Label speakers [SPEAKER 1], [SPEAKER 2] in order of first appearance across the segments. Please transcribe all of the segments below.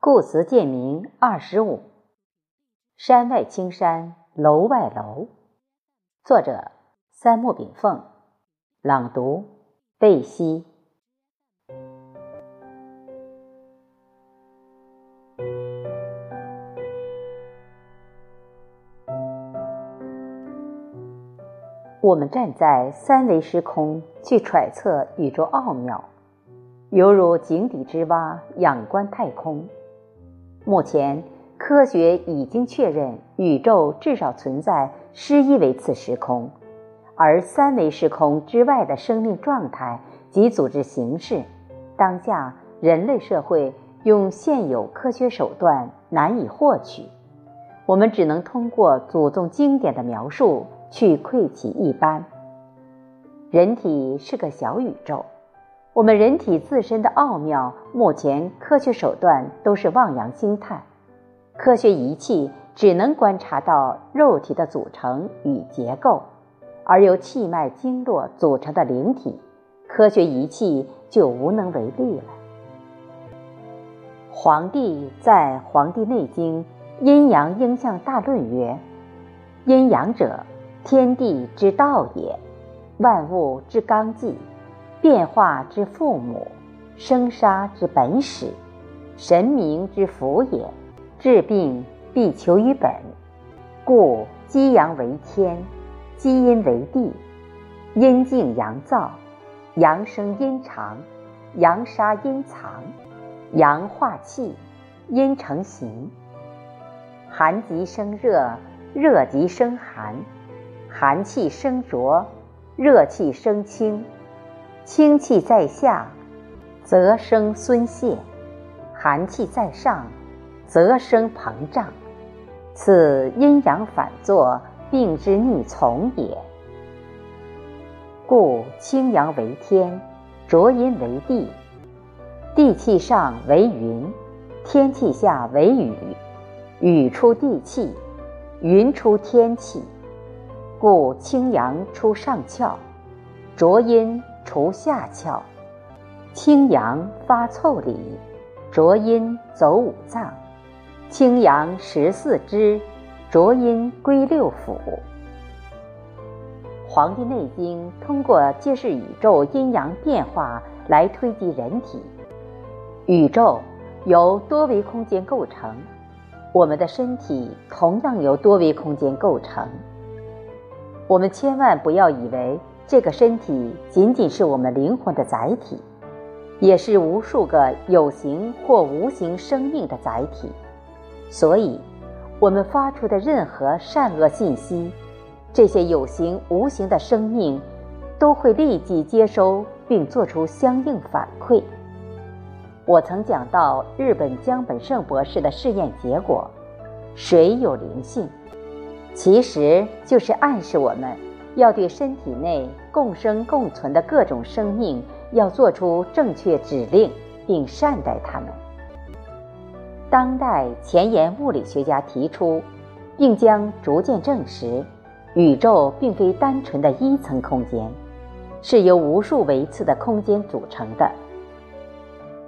[SPEAKER 1] 故词鉴名二十五，山外青山楼外楼。作者：三木炳凤。朗读：贝西。我们站在三维时空去揣测宇宙奥妙，犹如井底之蛙仰观太空。目前，科学已经确认宇宙至少存在十一维次时空，而三维时空之外的生命状态及组织形式，当下人类社会用现有科学手段难以获取。我们只能通过祖宗经典的描述去窥其一斑。人体是个小宇宙。我们人体自身的奥妙，目前科学手段都是望洋兴叹，科学仪器只能观察到肉体的组成与结构，而由气脉经络组成的灵体，科学仪器就无能为力了。黄帝在《黄帝内经·阴阳应象大论》曰：“阴阳者，天地之道也，万物之纲纪。”变化之父母，生杀之本始，神明之福也。治病必求于本，故积阳为天，积阴为地。阴静阳躁，阳生阴长，阳杀阴藏，阳化气，阴成形。寒极生热，热极生寒，寒气生浊，热气生清。清气在下，则生孙泄；寒气在上，则生膨胀。此阴阳反作，病之逆从也。故清阳为天，浊阴为地。地气上为云，天气下为雨。雨出地气，云出天气。故清阳出上窍，浊阴。除下窍，清阳发腠理，浊阴走五脏，清阳十四肢，浊阴归六腑。《黄帝内经》通过揭示宇宙阴阳变化来推及人体。宇宙由多维空间构成，我们的身体同样由多维空间构成。我们千万不要以为。这个身体仅仅是我们灵魂的载体，也是无数个有形或无形生命的载体。所以，我们发出的任何善恶信息，这些有形无形的生命都会立即接收并做出相应反馈。我曾讲到日本江本胜博士的试验结果：水有灵性，其实就是暗示我们。要对身体内共生共存的各种生命，要做出正确指令，并善待它们。当代前沿物理学家提出，并将逐渐证实，宇宙并非单纯的一层空间，是由无数维次的空间组成的。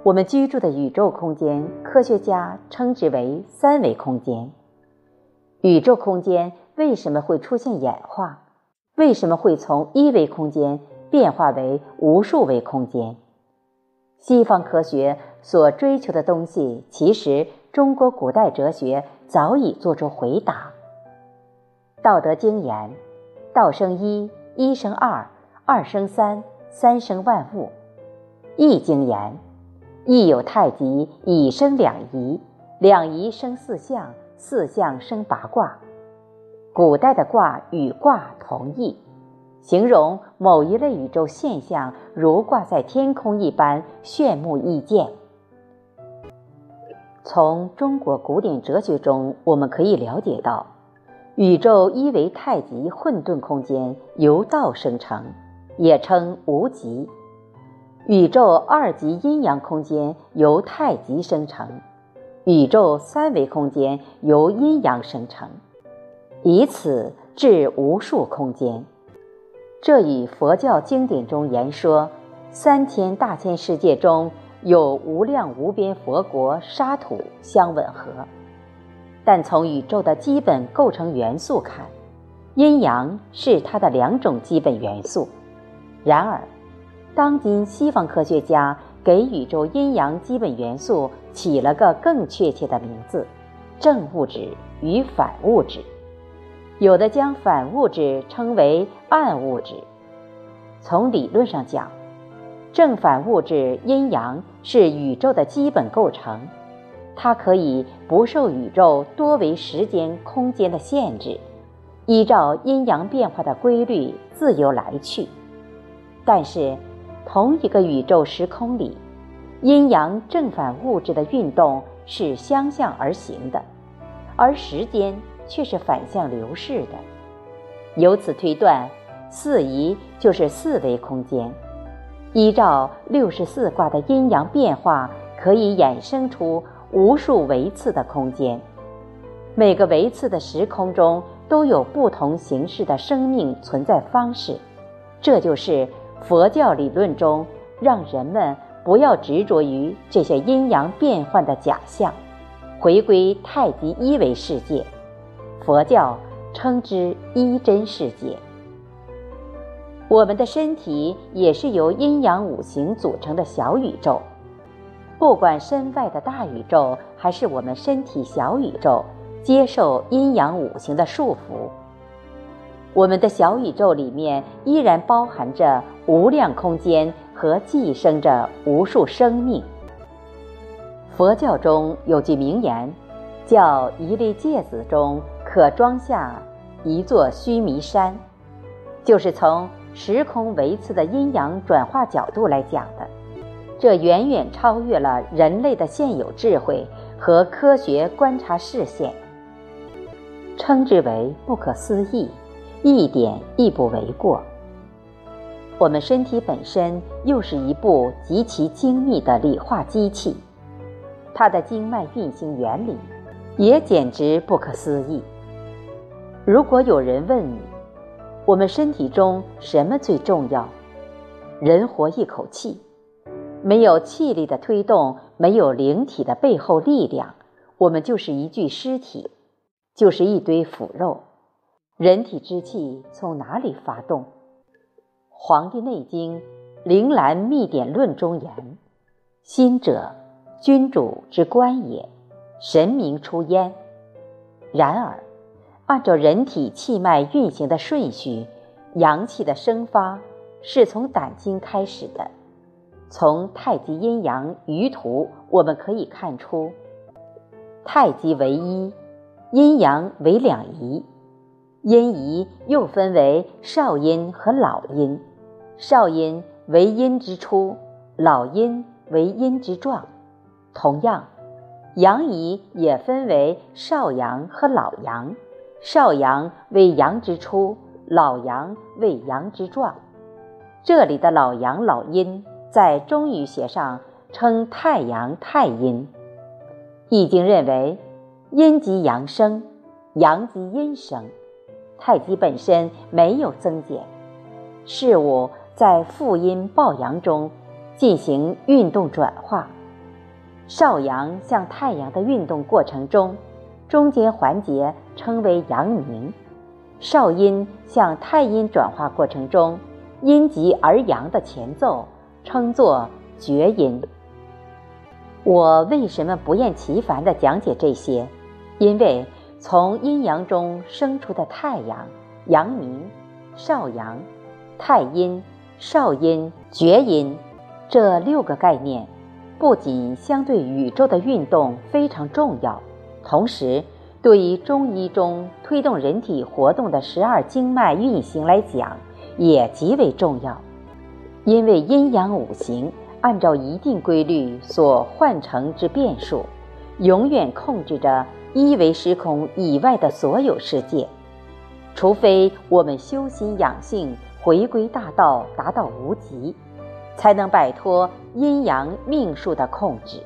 [SPEAKER 1] 我们居住的宇宙空间，科学家称之为三维空间。宇宙空间为什么会出现演化？为什么会从一维空间变化为无数维空间？西方科学所追求的东西，其实中国古代哲学早已做出回答。《道德经》言：“道生一，一生二，二生三，三生万物。”《易经》言：“易有太极，以生两仪，两仪生四象，四象生八卦。”古代的卦与卦同义，形容某一类宇宙现象如挂在天空一般炫目易见。从中国古典哲学中，我们可以了解到，宇宙一维太极混沌空间由道生成，也称无极；宇宙二级阴阳空间由太极生成；宇宙三维空间由阴阳生成。以此治无数空间，这与佛教经典中言说三千大千世界中有无量无边佛国沙土相吻合。但从宇宙的基本构成元素看，阴阳是它的两种基本元素。然而，当今西方科学家给宇宙阴阳基本元素起了个更确切的名字：正物质与反物质。有的将反物质称为暗物质。从理论上讲，正反物质阴阳是宇宙的基本构成。它可以不受宇宙多维时间空间的限制，依照阴阳变化的规律自由来去。但是，同一个宇宙时空里，阴阳正反物质的运动是相向而行的，而时间却是反向流逝的。由此推断，四仪就是四维空间。依照六十四卦的阴阳变化，可以衍生出。无数维次的空间，每个维次的时空中都有不同形式的生命存在方式。这就是佛教理论中让人们不要执着于这些阴阳变换的假象，回归太极一维世界。佛教称之一真世界。我们的身体也是由阴阳五行组成的小宇宙。不管身外的大宇宙，还是我们身体小宇宙，接受阴阳五行的束缚，我们的小宇宙里面依然包含着无量空间和寄生着无数生命。佛教中有句名言，叫“一粒芥子中可装下一座须弥山”，就是从时空维次的阴阳转化角度来讲的。这远远超越了人类的现有智慧和科学观察视线，称之为不可思议，一点亦不为过。我们身体本身又是一部极其精密的理化机器，它的经脉运行原理也简直不可思议。如果有人问你，我们身体中什么最重要？人活一口气。没有气力的推动，没有灵体的背后力量，我们就是一具尸体，就是一堆腐肉。人体之气从哪里发动？《黄帝内经·灵兰秘典论》中言：“心者，君主之官也，神明出焉。”然而，按照人体气脉运行的顺序，阳气的生发是从胆经开始的。从太极阴阳舆图，我们可以看出，太极为一，阴阳为两仪。阴仪又分为少阴和老阴，少阴为阴之初，老阴为阴之状。同样，阳仪也分为少阳和老阳，少阳为阳之初，老阳为阳之壮。这里的老阳、老阴。在中医学上称太阳太阴，《易经》认为阴极阳生，阳极阴生，太极本身没有增减，事物在负阴抱阳中进行运动转化。少阳向太阳的运动过程中，中间环节称为阳明；少阴向太阴转化过程中，阴极而阳的前奏。称作厥阴。我为什么不厌其烦地讲解这些？因为从阴阳中生出的太阳、阳明、少阳、太阴、少阴、厥阴这六个概念，不仅相对宇宙的运动非常重要，同时对于中医中推动人体活动的十二经脉运行来讲，也极为重要。因为阴阳五行按照一定规律所换成之变数，永远控制着一维时空以外的所有世界，除非我们修心养性，回归大道，达到无极，才能摆脱阴阳命数的控制。